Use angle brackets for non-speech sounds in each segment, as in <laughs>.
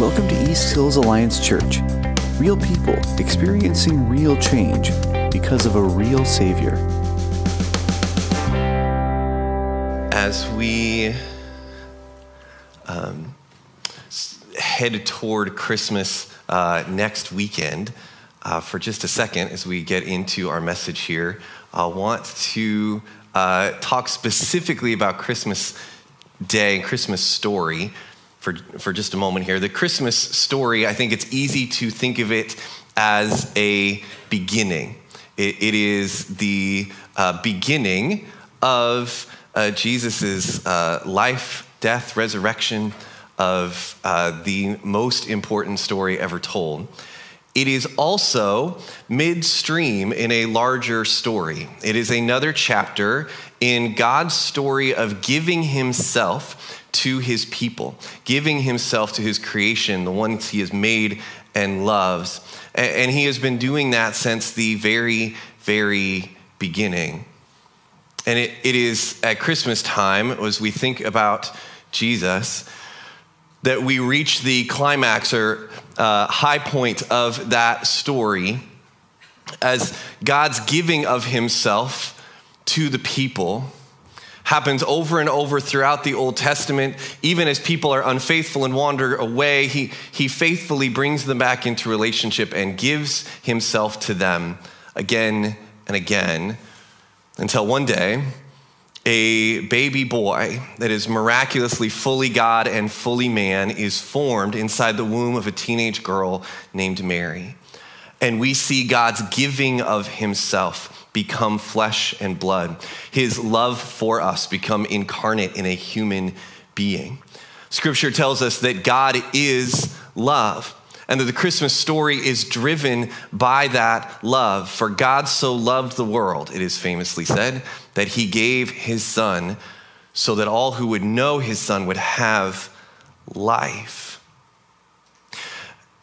Welcome to East Hills Alliance Church. Real people experiencing real change because of a real Savior. As we um, head toward Christmas uh, next weekend, uh, for just a second, as we get into our message here, I want to uh, talk specifically about Christmas Day and Christmas story for, for just a moment here. The Christmas story, I think it's easy to think of it as a beginning. it, it is the uh, beginning of uh, Jesus' uh, life, death, resurrection, of uh, the most important story ever told. It is also midstream in a larger story. It is another chapter in God's story of giving himself to his people, giving himself to his creation, the ones he has made and loves. And he has been doing that since the very, very beginning. And it, it is at Christmas time, as we think about Jesus, that we reach the climax or uh, high point of that story as God's giving of himself to the people happens over and over throughout the Old Testament. Even as people are unfaithful and wander away, he, he faithfully brings them back into relationship and gives himself to them again and again until one day, a baby boy that is miraculously fully God and fully man is formed inside the womb of a teenage girl named Mary. And we see God's giving of himself become flesh and blood, his love for us become incarnate in a human being. Scripture tells us that God is love and that the Christmas story is driven by that love. For God so loved the world, it is famously said, that he gave his son so that all who would know his son would have life.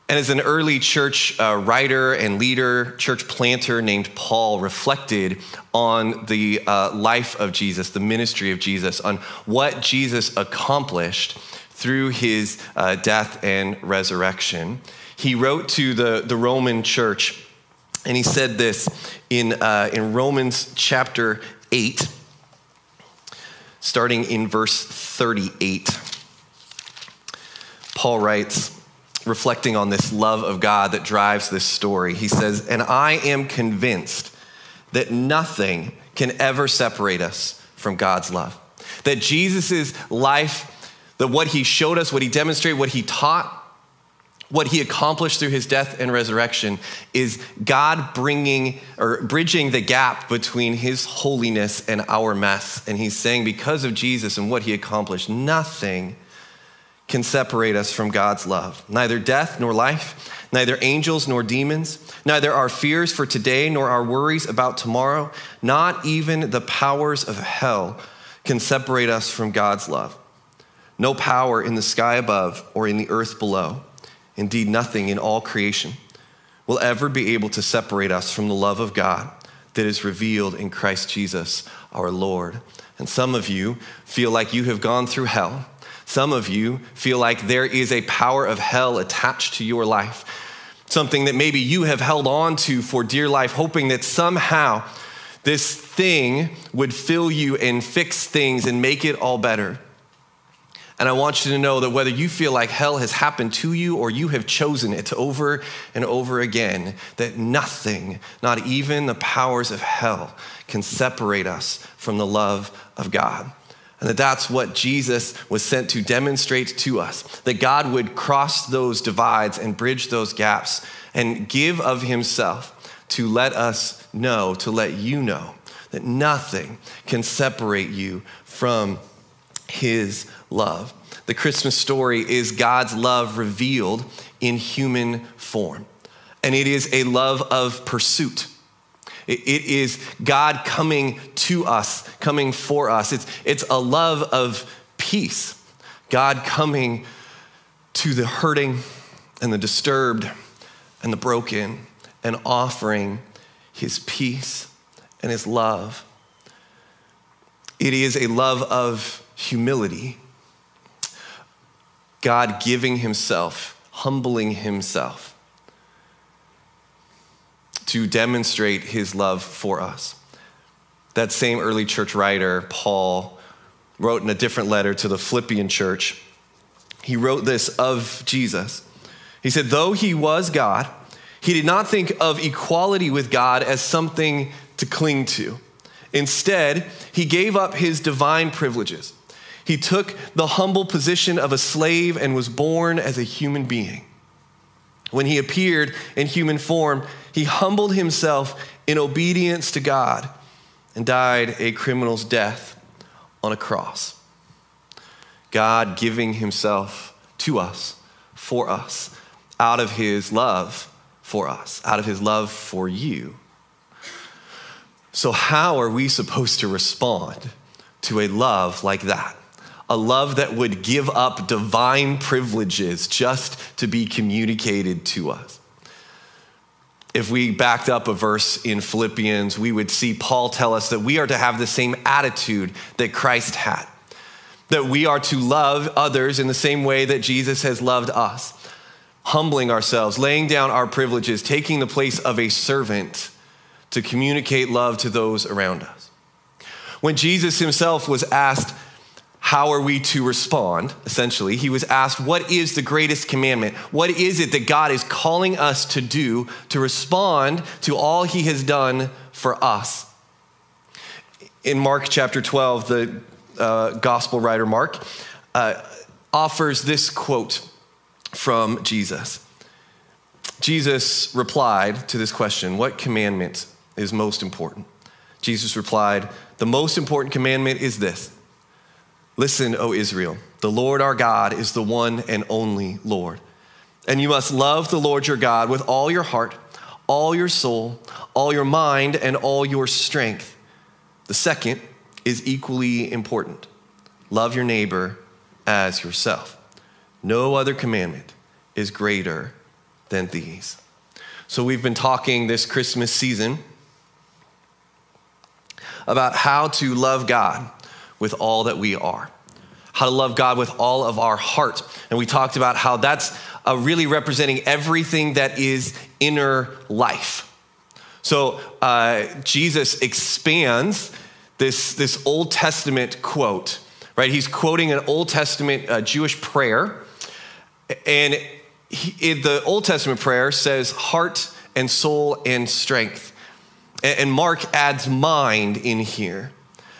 And as an early church uh, writer and leader, church planter named Paul reflected on the uh, life of Jesus, the ministry of Jesus, on what Jesus accomplished through his uh, death and resurrection. He wrote to the, the Roman church, and he said this in, uh, in Romans chapter 8, starting in verse 38. Paul writes, reflecting on this love of God that drives this story. He says, And I am convinced that nothing can ever separate us from God's love. That Jesus' life, that what he showed us, what he demonstrated, what he taught, what he accomplished through his death and resurrection is God bringing or bridging the gap between his holiness and our mess. And he's saying, because of Jesus and what he accomplished, nothing can separate us from God's love. Neither death nor life, neither angels nor demons, neither our fears for today nor our worries about tomorrow, not even the powers of hell can separate us from God's love. No power in the sky above or in the earth below, indeed, nothing in all creation, will ever be able to separate us from the love of God that is revealed in Christ Jesus our Lord. And some of you feel like you have gone through hell some of you feel like there is a power of hell attached to your life, something that maybe you have held on to for dear life, hoping that somehow this thing would fill you and fix things and make it all better. And I want you to know that whether you feel like hell has happened to you or you have chosen it over and over again, that nothing, not even the powers of hell, can separate us from the love of God. And that that's what Jesus was sent to demonstrate to us that God would cross those divides and bridge those gaps and give of himself to let us know, to let you know that nothing can separate you from his love. The Christmas story is God's love revealed in human form, and it is a love of pursuit. It is God coming to us, coming for us. It's, it's a love of peace. God coming to the hurting and the disturbed and the broken and offering his peace and his love. It is a love of humility. God giving himself humbling himself to demonstrate his love for us. That same early church writer, Paul, wrote in a different letter to the Philippian church. He wrote this of Jesus. He said, Though he was God, he did not think of equality with God as something to cling to. Instead, he gave up his divine privileges. He took the humble position of a slave and was born as a human being. When he appeared in human form, he humbled himself in obedience to God and died a criminal's death on a cross. God giving himself to us, for us, out of his love for us, out of his love for you. So, how are we supposed to respond to a love like that? A love that would give up divine privileges just to be communicated to us. If we backed up a verse in Philippians, we would see Paul tell us that we are to have the same attitude that Christ had, that we are to love others in the same way that Jesus has loved us, humbling ourselves, laying down our privileges, taking the place of a servant to communicate love to those around us. When Jesus himself was asked, how are we to respond? Essentially, he was asked, What is the greatest commandment? What is it that God is calling us to do to respond to all he has done for us? In Mark chapter 12, the uh, gospel writer Mark uh, offers this quote from Jesus. Jesus replied to this question What commandment is most important? Jesus replied, The most important commandment is this Listen, O Israel, the Lord our God is the one and only Lord. And you must love the Lord your God with all your heart, all your soul, all your mind, and all your strength. The second is equally important love your neighbor as yourself. No other commandment is greater than these. So, we've been talking this Christmas season about how to love God with all that we are, how to love God with all of our heart. And we talked about how that's uh, really representing everything that is inner life. So uh, Jesus expands this, this Old Testament quote, right? He's quoting an Old Testament uh, Jewish prayer. And he, the Old Testament prayer says heart and soul and strength. And Mark adds mind in here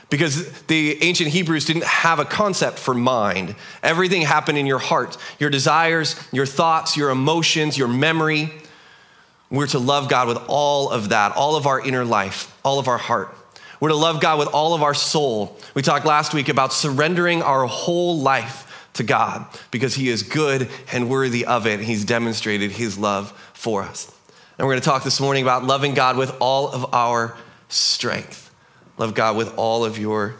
because the ancient Hebrews didn't have a concept for mind. Everything happened in your heart your desires, your thoughts, your emotions, your memory. We're to love God with all of that, all of our inner life, all of our heart. We're to love God with all of our soul. We talked last week about surrendering our whole life to God because He is good and worthy of it. He's demonstrated His love for us. And we're going to talk this morning about loving God with all of our strength. Love God with all of your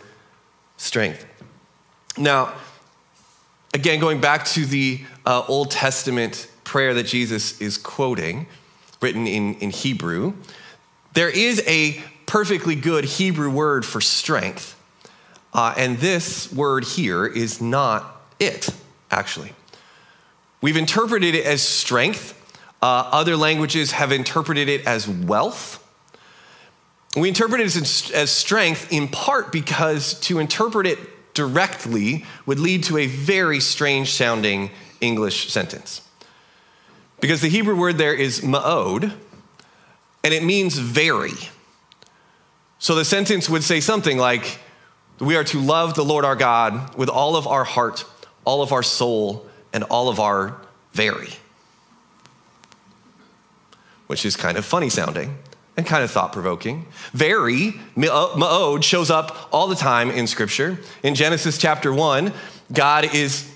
strength. Now, again, going back to the uh, Old Testament prayer that Jesus is quoting, written in, in Hebrew, there is a perfectly good Hebrew word for strength. Uh, and this word here is not it, actually. We've interpreted it as strength uh, other languages have interpreted it as wealth. We interpret it as, as strength in part because to interpret it directly would lead to a very strange sounding English sentence. Because the Hebrew word there is ma'od, and it means very. So the sentence would say something like, We are to love the Lord our God with all of our heart, all of our soul, and all of our very which is kind of funny sounding and kind of thought provoking. Very, ma'od, shows up all the time in Scripture. In Genesis chapter 1, God is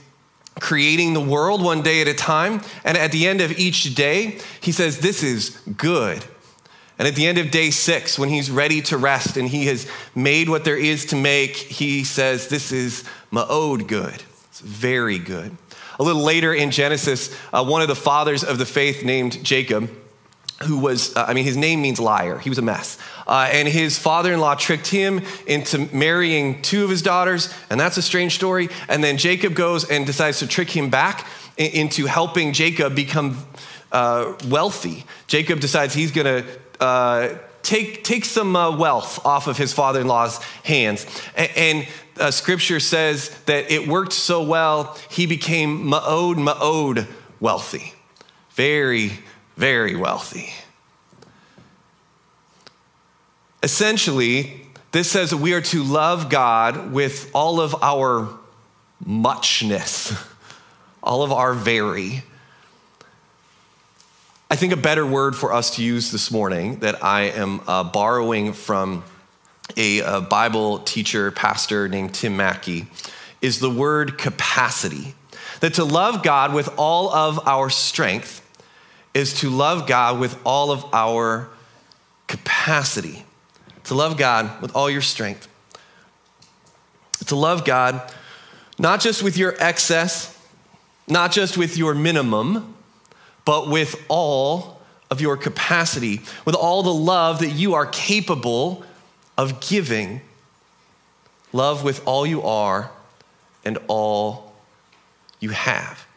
creating the world one day at a time. And at the end of each day, he says, This is good. And at the end of day six, when he's ready to rest and he has made what there is to make, he says, This is ma'od good. It's very good. A little later in Genesis, uh, one of the fathers of the faith named Jacob who was, uh, I mean, his name means liar. He was a mess. Uh, and his father in law tricked him into marrying two of his daughters, and that's a strange story. And then Jacob goes and decides to trick him back into helping Jacob become uh, wealthy. Jacob decides he's going to uh, take, take some uh, wealth off of his father in law's hands. And, and uh, scripture says that it worked so well, he became ma'od, ma'od wealthy. Very, very wealthy. Essentially, this says that we are to love God with all of our muchness, <laughs> all of our very. I think a better word for us to use this morning that I am uh, borrowing from a, a, Bible teacher, pastor named Tim Mackie is the word capacity. That to love God with all of our strength is to love God with all of our capacity. To love God with all your strength. To love God not just with your excess, not just with your minimum, but with all of your capacity, with all the love that you are capable of giving. Love with all you are and all you have.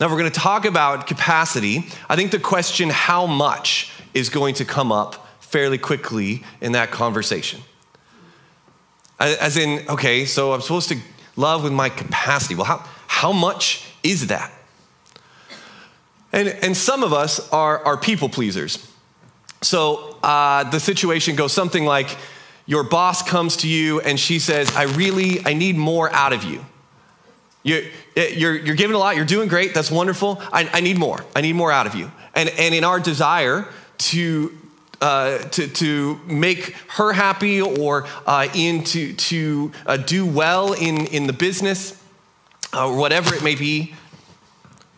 Now, we're going to talk about capacity. I think the question, how much, is going to come up fairly quickly in that conversation. As in, okay, so I'm supposed to love with my capacity. Well, how, how much is that? And, and some of us are, are people pleasers. So uh, the situation goes something like your boss comes to you and she says, I really, I need more out of you. You're, you're, you're giving a lot, you're doing great, that's wonderful. I, I need more, I need more out of you. And, and in our desire to, uh, to, to make her happy or uh, in to, to uh, do well in, in the business, uh, whatever it may be,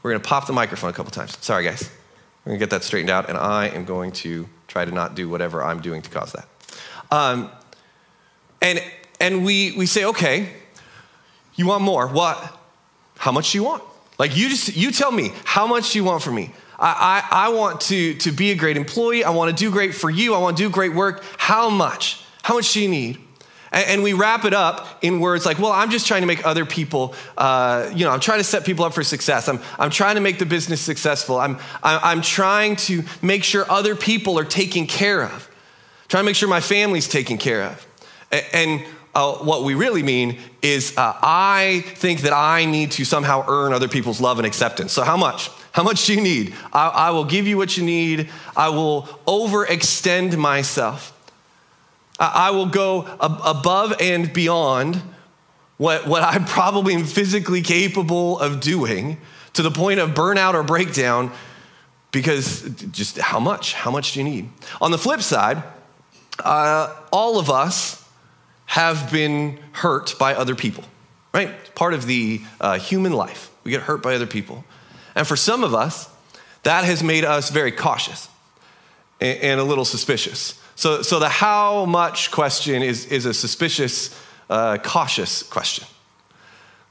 we're going to pop the microphone a couple times. Sorry, guys. We're going to get that straightened out, and I am going to try to not do whatever I'm doing to cause that. Um, and and we, we say, okay, you want more. What? How much do you want? Like, you just, you tell me, how much do you want from me? I, I, I want to, to be a great employee. I want to do great for you. I want to do great work. How much? How much do you need? And, we wrap it up in words like, well, I'm just trying to make other people, uh, you know, I'm trying to set people up for success. I'm, I'm trying to make the business successful. I'm, I'm trying to make sure other people are taken care of. trying to make sure my family's taken care of. And uh, what we really mean is uh, I think that I need to somehow earn other people's love and acceptance. So, how much? How much do you need? I, I will give you what you need. I will overextend myself. I will go above and beyond what, what I <laughs> probably am physically capable of doing to the point of burnout or breakdown because just how much? How much do you need? On the flip side, uh, all of us have been hurt by other people, right? It's part of the uh, human life. We get hurt by other people. And for some of us, that has made us very cautious and, and a little suspicious. So, so the how much question is, is a suspicious, uh, cautious question.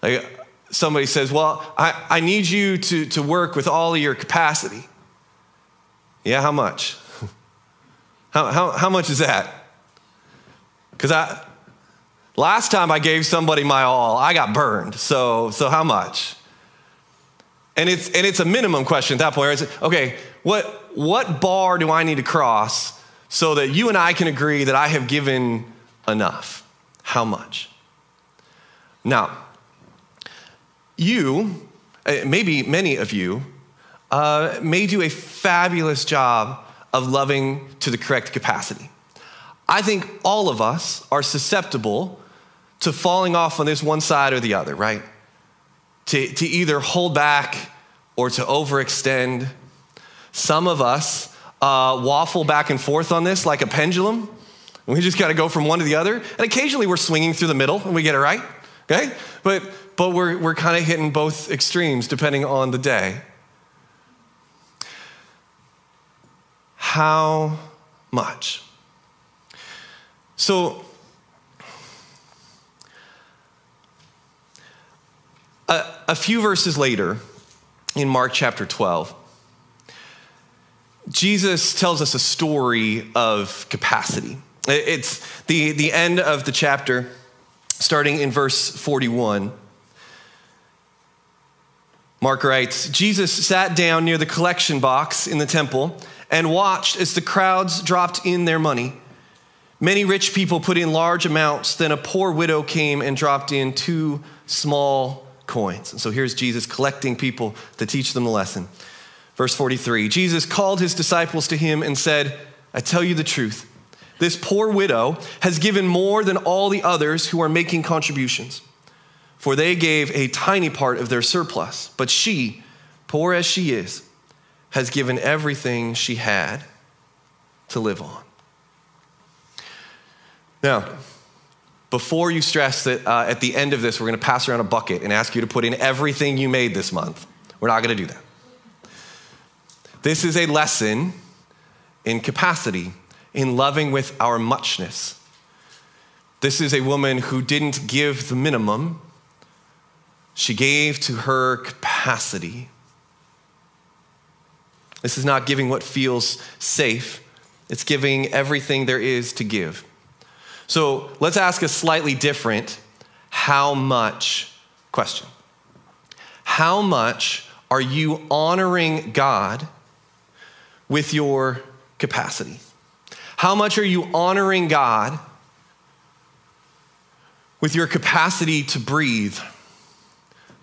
Like somebody says, Well, I, I need you to, to work with all of your capacity. Yeah, how much? <laughs> how, how, how much is that? Because I, last time I gave somebody my all, I got burned. So, so how much? And it's, and it's a minimum question at that point. Right? Okay, what, what bar do I need to cross so that you and I can agree that I have given enough. How much? Now, you, uh, maybe many of you, uh, may do a fabulous job of loving to the correct capacity. I think all of us are susceptible to falling off on this one side or the other, right? To, to either hold back or to overextend. Some of us uh, waffle back and forth on this like a pendulum. We just got to go from one to the other. And occasionally we're swinging through the middle and we get it right, okay? But, but we're, we're kind of hitting both extremes depending on the day. How much? So, a, a few verses later in Mark chapter 12, Jesus tells us a story of capacity. It's the, the end of the chapter, starting in verse 41. Mark writes Jesus sat down near the collection box in the temple and watched as the crowds dropped in their money. Many rich people put in large amounts, then a poor widow came and dropped in two small coins. And so here's Jesus collecting people to teach them the lesson. Verse 43 Jesus called his disciples to him and said, I tell you the truth. This poor widow has given more than all the others who are making contributions, for they gave a tiny part of their surplus. But she, poor as she is, has given everything she had to live on. Now, before you stress that uh, at the end of this, we're going to pass around a bucket and ask you to put in everything you made this month, we're not going to do that. This is a lesson in capacity, in loving with our muchness. This is a woman who didn't give the minimum, she gave to her capacity. This is not giving what feels safe, it's giving everything there is to give. So let's ask a slightly different how much question. How much are you honoring God with your capacity? How much are you honoring God with your capacity to breathe,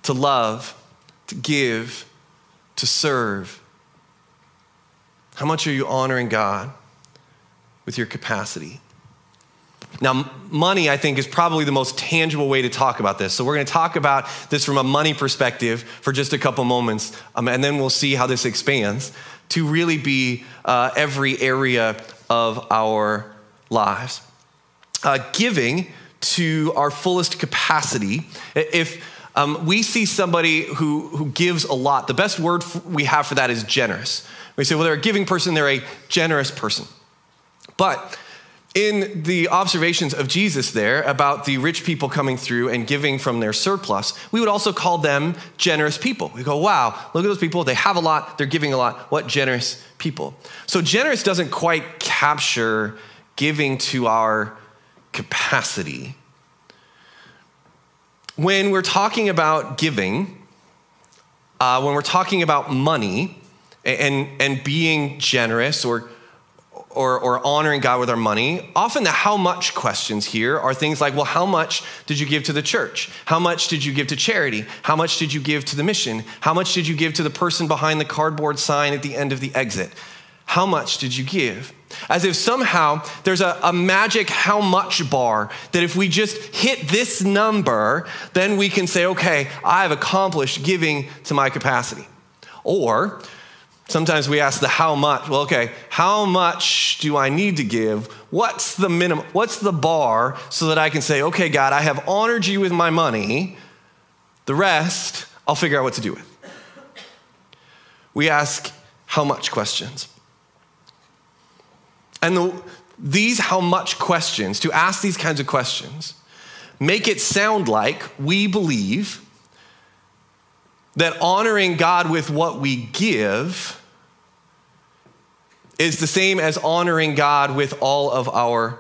to love, to give, to serve? How much are you honoring God with your capacity? Now, money, I think, is probably the most tangible way to talk about this. So, we're going to talk about this from a money perspective for just a couple moments, um, and then we'll see how this expands to really be uh, every area of our lives. Uh, giving to our fullest capacity. If um, we see somebody who, who gives a lot, the best word we have for that is generous. We say, well, they're a giving person, they're a generous person. But in the observations of Jesus there about the rich people coming through and giving from their surplus, we would also call them generous people. We go, wow, look at those people. They have a lot, they're giving a lot. What generous people. So, generous doesn't quite capture giving to our capacity. When we're talking about giving, uh, when we're talking about money and, and being generous or or, or honoring God with our money, often the how much questions here are things like, well, how much did you give to the church? How much did you give to charity? How much did you give to the mission? How much did you give to the person behind the cardboard sign at the end of the exit? How much did you give? As if somehow there's a, a magic how much bar that if we just hit this number, then we can say, okay, I have accomplished giving to my capacity. Or Sometimes we ask the how much. Well, okay, how much do I need to give? What's the minimum? What's the bar so that I can say, okay, God, I have honored you with my money. The rest, I'll figure out what to do with. We ask how much questions. And the, these how much questions, to ask these kinds of questions, make it sound like we believe that honoring God with what we give is the same as honoring God with all of our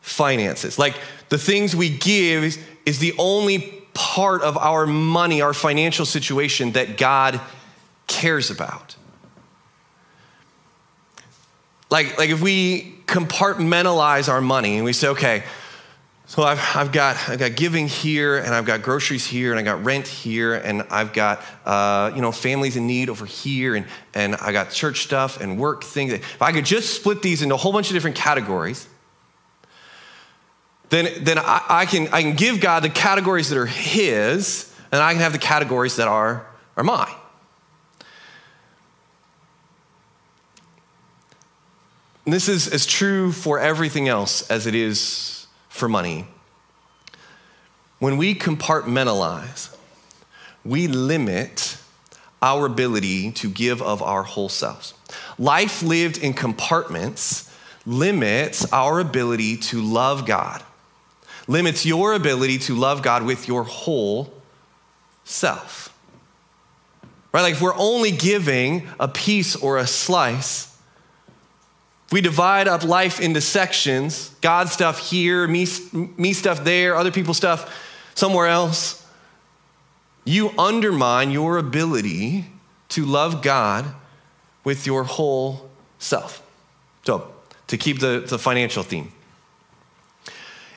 finances. Like the things we give is, the only part of our money, our financial situation that God cares about. Like, like if we compartmentalize our money and we say, okay, so I've, I've, got, I've got giving here, and I've got groceries here, and I got rent here, and I've got uh, you know families in need over here, and, and I got church stuff and work things. If I could just split these into a whole bunch of different categories, then, then I, I, can, I can give God the categories that are His, and I can have the categories that are, are mine. And this is as true for everything else as it is for money. When we compartmentalize, we limit our ability to give of our whole selves. Life lived in compartments limits our ability to love God, limits your ability to love God with your whole self. Right? Like if we're only giving a piece or a slice, if we divide up life into sections, God stuff here, me, me stuff there, other people's stuff somewhere else, you undermine your ability to love God with your whole self. So, to keep the, the financial theme,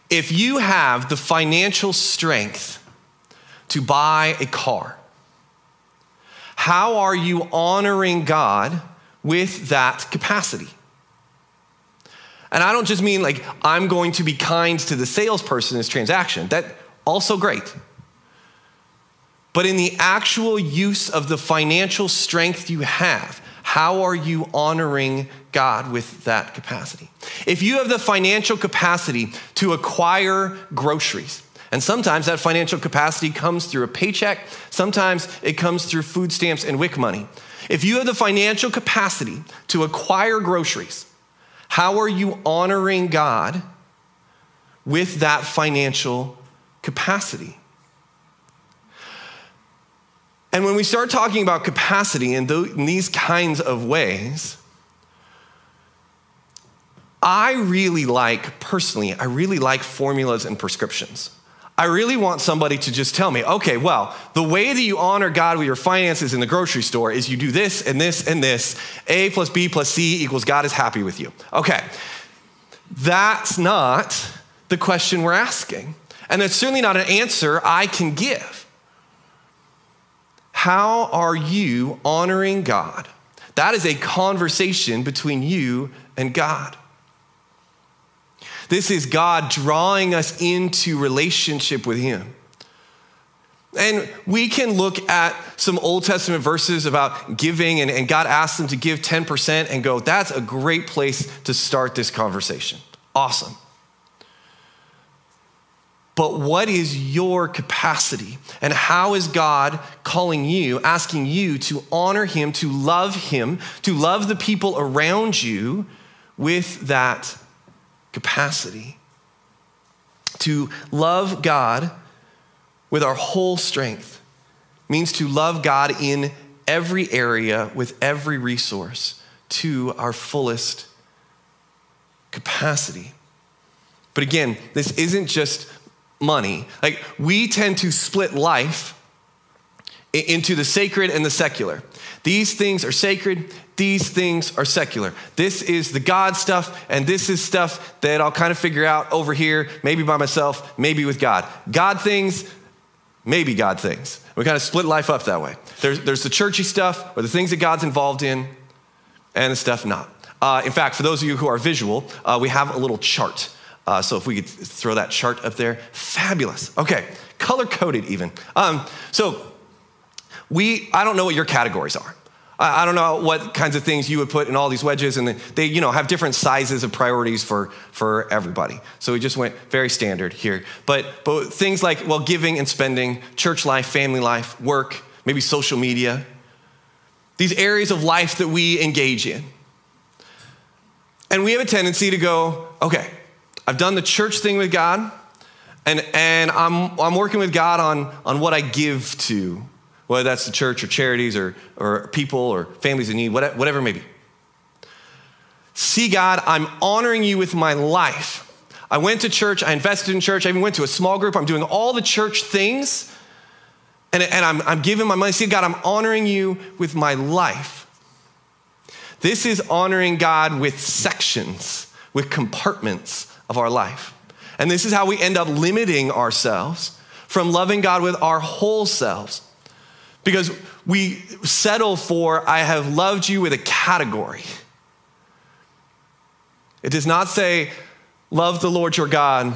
if you have the financial strength to buy a car, how are you honoring God with that capacity? And I don't just mean like I'm going to be kind to the salesperson in this transaction. That also great. But in the actual use of the financial strength you have, how are you honoring God with that capacity? If you have the financial capacity to acquire groceries, and sometimes that financial capacity comes through a paycheck, sometimes it comes through food stamps and WIC money. If you have the financial capacity to acquire groceries, how are you honoring God with that financial capacity? And when we start talking about capacity in, in these kinds of ways, I really like, personally, I really like formulas and prescriptions. I really want somebody to just tell me, okay, well, the way that you honor God with your finances in the grocery store is you do this and this and this. A plus B plus C equals God is happy with you. Okay, that's not the question we're asking. And that's certainly not an answer I can give. How are you honoring God? That is a conversation between you and God. This is God drawing us into relationship with Him. And we can look at some Old Testament verses about giving, and, and, God asked them to give 10% and go, that's a great place to start this conversation. Awesome. But what is your capacity? And how is God calling you, asking you to honor Him, to love Him, to love the people around you with that capacity? To love God with our whole strength means to love God in every area with every resource to our fullest capacity. But again, this isn't just money. Like, we tend to split life into the sacred and the secular. These things are sacred, these things are secular. This is the God stuff, and this is stuff that I'll kind of figure out over here, maybe by myself, maybe with God. God things, maybe God things. We kind of split life up that way. There's, there's the churchy stuff, or the things that God's involved in, and the stuff not. Uh, in fact, for those of you who are visual, uh, we have a little chart. Uh, so if we could throw that chart up there, fabulous. Okay, color coded even. Um, so we, I don't know what your categories are. I, I don't know what kinds of things you would put in all these wedges, and they, you know, have different sizes of priorities for for everybody. So we just went very standard here. But but things like well, giving and spending, church life, family life, work, maybe social media. These areas of life that we engage in. And we have a tendency to go, okay, I've done the church thing with God, and, and I'm, I'm working with God on, on what I give to, whether that's the church or charities or, or people or families in need, whatever, whatever it may be. See, God, I'm honoring you with my life. I went to church, I invested in church, I even went to a small group, I'm doing all the church things, and, and I'm, I'm giving my money. See, God, I'm honoring you with my life. This is honoring God with sections, with compartments of our life. And this is how we end up limiting ourselves from loving God with our whole selves. Because we settle for, I have loved you with a category. It does not say, love the Lord your God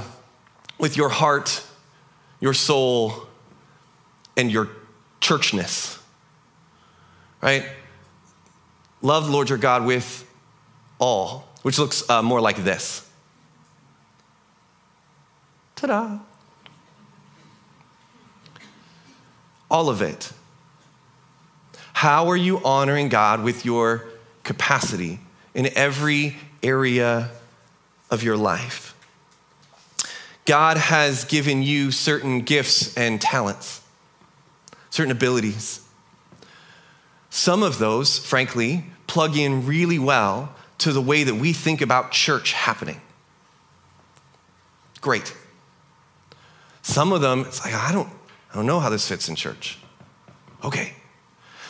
with your heart, your soul, and your churchness. Right? Love the Lord your God with all, which looks uh, more like this Ta da! All of it. How are you honoring God with your capacity in every area of your life? God has given you certain gifts and talents, certain abilities. Some of those, frankly, plug in really well to the way that we think about church happening. Great. Some of them, it's like, I don't, I don't know how this fits in church. Okay.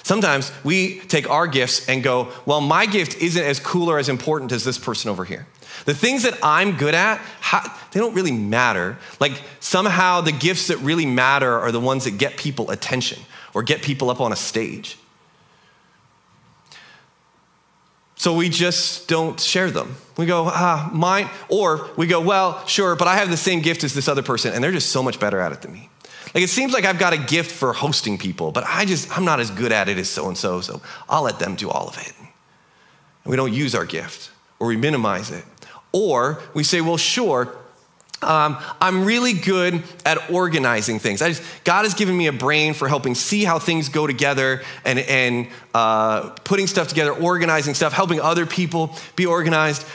Sometimes we take our gifts and go, well, my gift isn't as cool or as important as this person over here. The things that I'm good at, how, they don't really matter. Like somehow the gifts that really matter are the ones that get people attention or get people up on a stage. So we just don't share them. We go, ah, mine, or we go, well, sure, but I have the same gift as this other person, and they're just so much better at it than me. Like it seems like I've got a gift for hosting people, but I just, I'm not as good at it as so and so, so I'll let them do all of it. And we don't use our gift, or we minimize it. Or we say, well, sure, um, I'm really good at organizing things. Just, God has given me a brain for helping see how things go together and, and uh, putting stuff together, organizing stuff, helping other people be organized.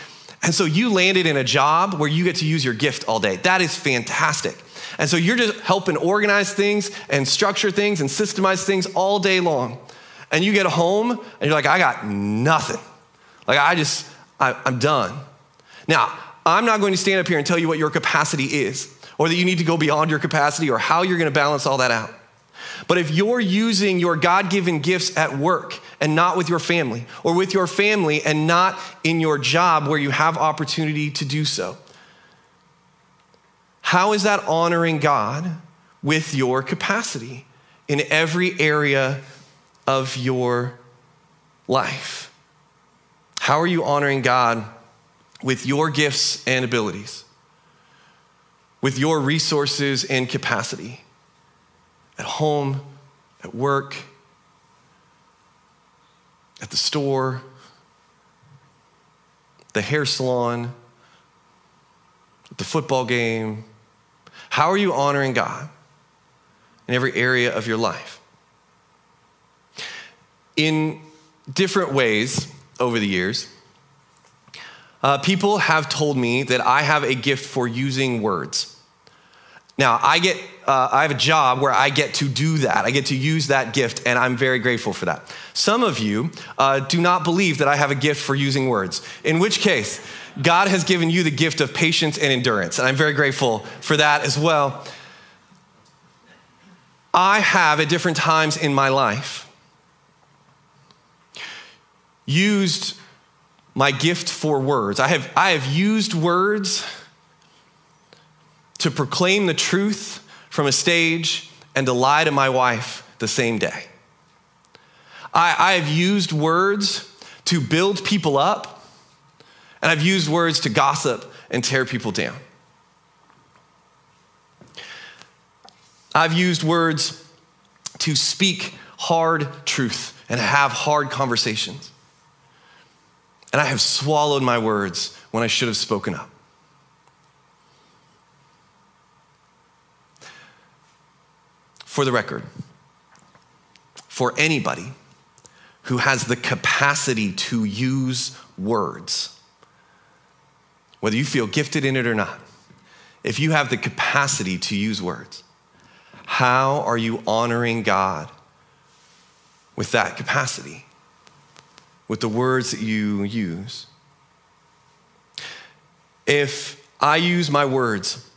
And so you landed in a job where you get to use your gift all day. That is fantastic. And so you're just helping organize things and structure things and systemize things all day long. And you get home and you're like, I got nothing. Like, I just, I, I'm done. Now, I'm not going to stand up here and tell you what your capacity is, or that you need to go beyond your capacity, or how you're going to balance all that out. But if you're using your God given gifts at work and not with your family, or with your family and not in your job where you have opportunity to do so, how is that honoring God with your capacity in every area of your life? How are you honoring God with your gifts and abilities, with your resources and capacity at home, at work, at the store, the hair salon, the football game. How are you honoring God in every area of your life? In different ways over the years, uh, people have told me that I have a gift for using words. Now, I get, uh, I have a job where I get to do that. I get to use that gift, and I'm very grateful for that. Some of you uh, do not believe that I have a gift for using words, in which case, God has given you the gift of patience and endurance, and I'm very grateful for that as well. I have at different times in my life used my gift for words. I have, I have used words to proclaim the truth from a stage and to lie to my wife the same day. I, I have used words to build people up, and I've used words to gossip and tear people down. I've used words to speak hard truth and have hard conversations and I have swallowed my words when I should have spoken up. For the record, for anybody who has the capacity to use words, whether you feel gifted in it or not, if you have the capacity to use words, how are you honoring God with that capacity? with the words that you use. If I use my words,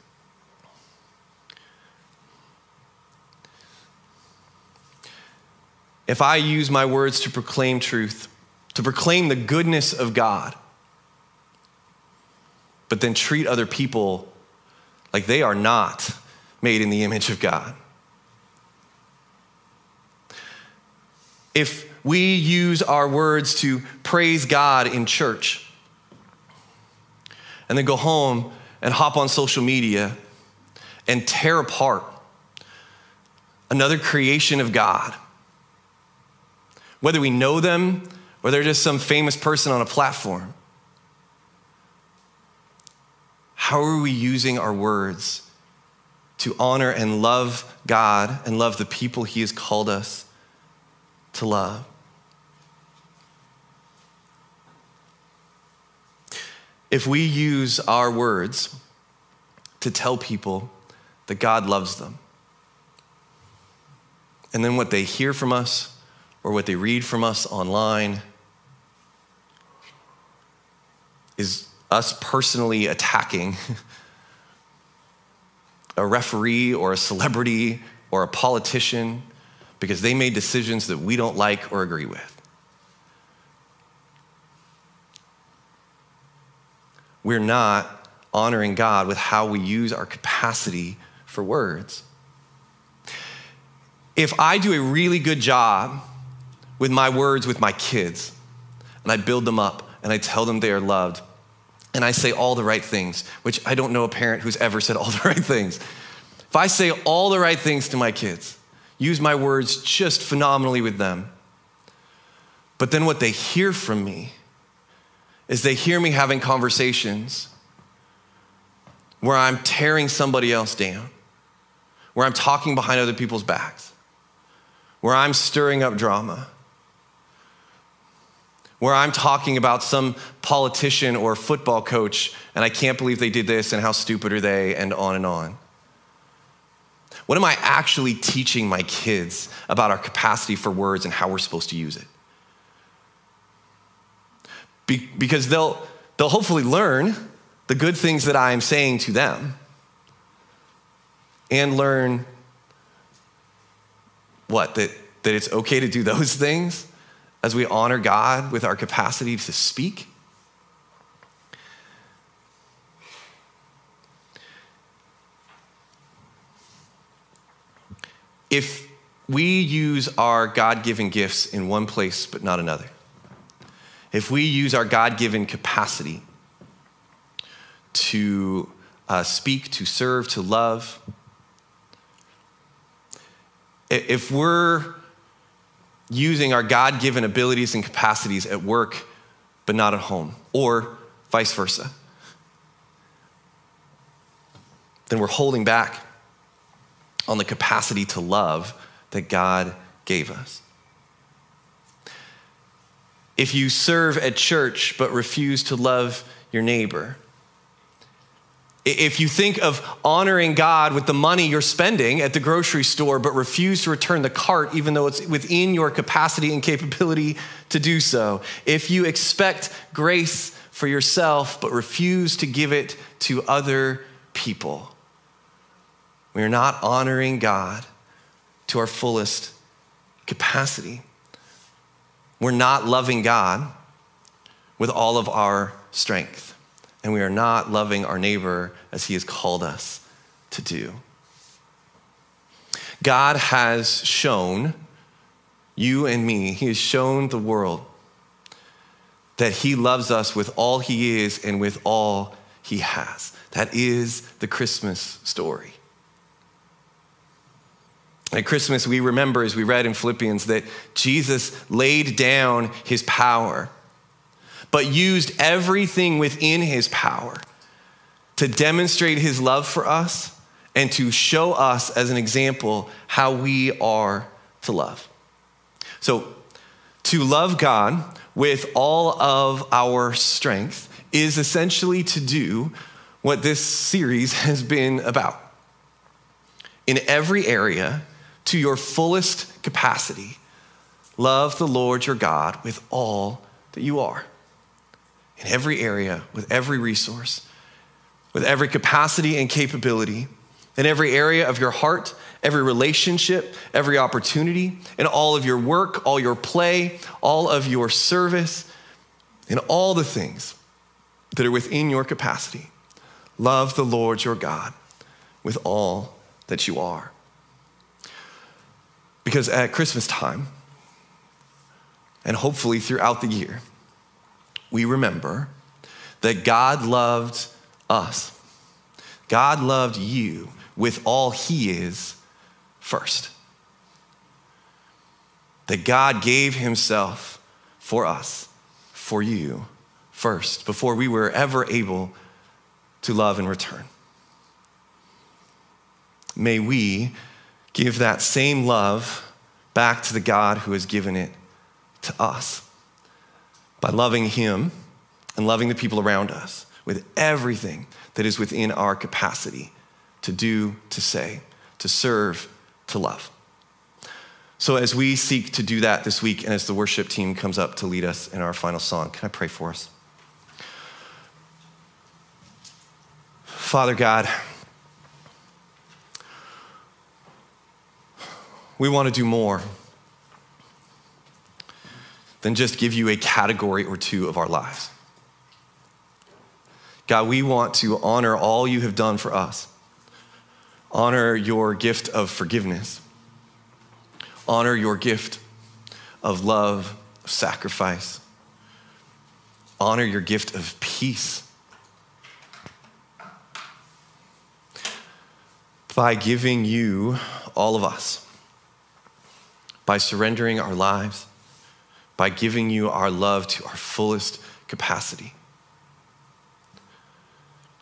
if I use my words to proclaim truth, to proclaim the goodness of God, but then treat other people like they are not made in the image of God. If we use our words to praise God in church and then go home and hop on social media and tear apart another creation of God. Whether we know them or they're just some famous person on a platform. How are we using our words to honor and love God and love the people He has called us to love? if we use our words to tell people that God loves them, and then what they hear from us or what they read from us online is us personally attacking <laughs> a referee or a celebrity or a politician because they made decisions that we don't like or agree with. We're not honoring God with how we use our capacity for words. If I do a really good job with my words with my kids, and I build them up, and I tell them they are loved, and I say all the right things, which I don't know a parent who's ever said all the <laughs> right things. If I say all the right things to my kids, use my words just phenomenally with them, but then what they hear from me is they hear me having conversations where I'm tearing somebody else down, where I'm talking behind other people's backs, where I'm stirring up drama, where I'm talking about some politician or football coach and I can't believe they did this and how stupid are they and on and on. What am I actually teaching my kids about our capacity for words and how we're supposed to use it? Be- because they'll, they'll hopefully learn the good things that I am saying to them and learn what? That, that it's okay to do those <laughs> things as we honor God with our capacity to speak. If we use our God given gifts in one place but not another, if we use our God given capacity to uh, speak, to serve, to love, if we're using our God given abilities and capacities at work but not at home, or vice versa, then we're holding back on the capacity to love that God gave us. If you serve at church but refuse to love your neighbor, if you think of honoring God with the money you're spending at the grocery store, but refuse to return the cart, even though it's within your capacity and capability to do so, if you expect grace for yourself, but refuse to give it to other people, we are not honoring God to our fullest capacity. We're not loving God with all of our strength and we are not loving our neighbor as he has called us to do. God has shown you and me, he has shown the world that he loves us with all he is and with all he has. That is the Christmas story. At Christmas, we remember, as we read in Philippians, that Jesus laid down his power but used everything within his power to demonstrate his love for us and to show us as an example how we are to love. So, to love God with all of our strength is essentially to do what this series <laughs> has been about. In every area, to your fullest capacity, love the Lord your God with all that you are in every area, with every resource, with every capacity and capability, in every area of your heart, every relationship, every opportunity, in all of your work, all your play, all of your service, in all the things that are within your capacity. Love the Lord your God with all that you are. Because at Christmas time, and hopefully throughout the year, we remember that God loved us. God loved you with all He is first. That God gave Himself for us, for you first, before we were ever able to love in return. May we give that same love back to the God who has given it to us by loving Him and loving the people around us with everything that is within our capacity to do, to say, to serve, to love. So, as we seek to do that this week, and as the worship team comes up to lead us in our final song, can I pray for us? Father God, we want to do more than just give you a category or two of our lives. God, we want to honor all you have done for us. Honor your gift of forgiveness. Honor your gift of love, of sacrifice. Honor your gift of peace. By giving you all of us, by surrendering our lives, by giving you our love to our fullest capacity.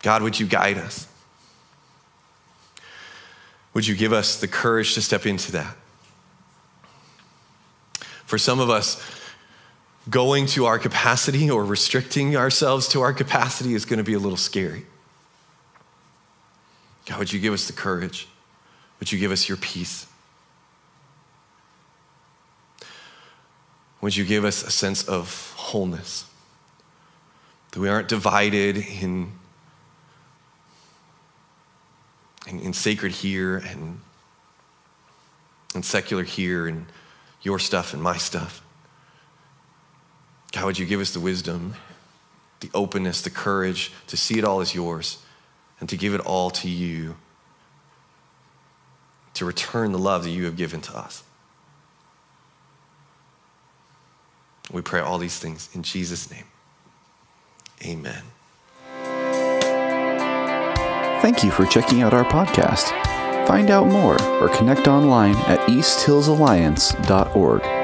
God, would you guide us? Would you give us the courage to step into that? For some of us, going to our capacity or restricting ourselves to our capacity is going to be a little scary. God, would you give us the courage? Would you give us your peace? Would you give us a sense of wholeness? That we aren't divided in and, and sacred here and, and secular here and your stuff and my stuff. God, would you give us the wisdom, the openness, the courage to see it all as yours and to give it all to you, to return the love that you have given to us. We pray all these things in Jesus' name. Amen. Thank you for checking out our podcast. Find out more or connect online at easthillsalliance.org.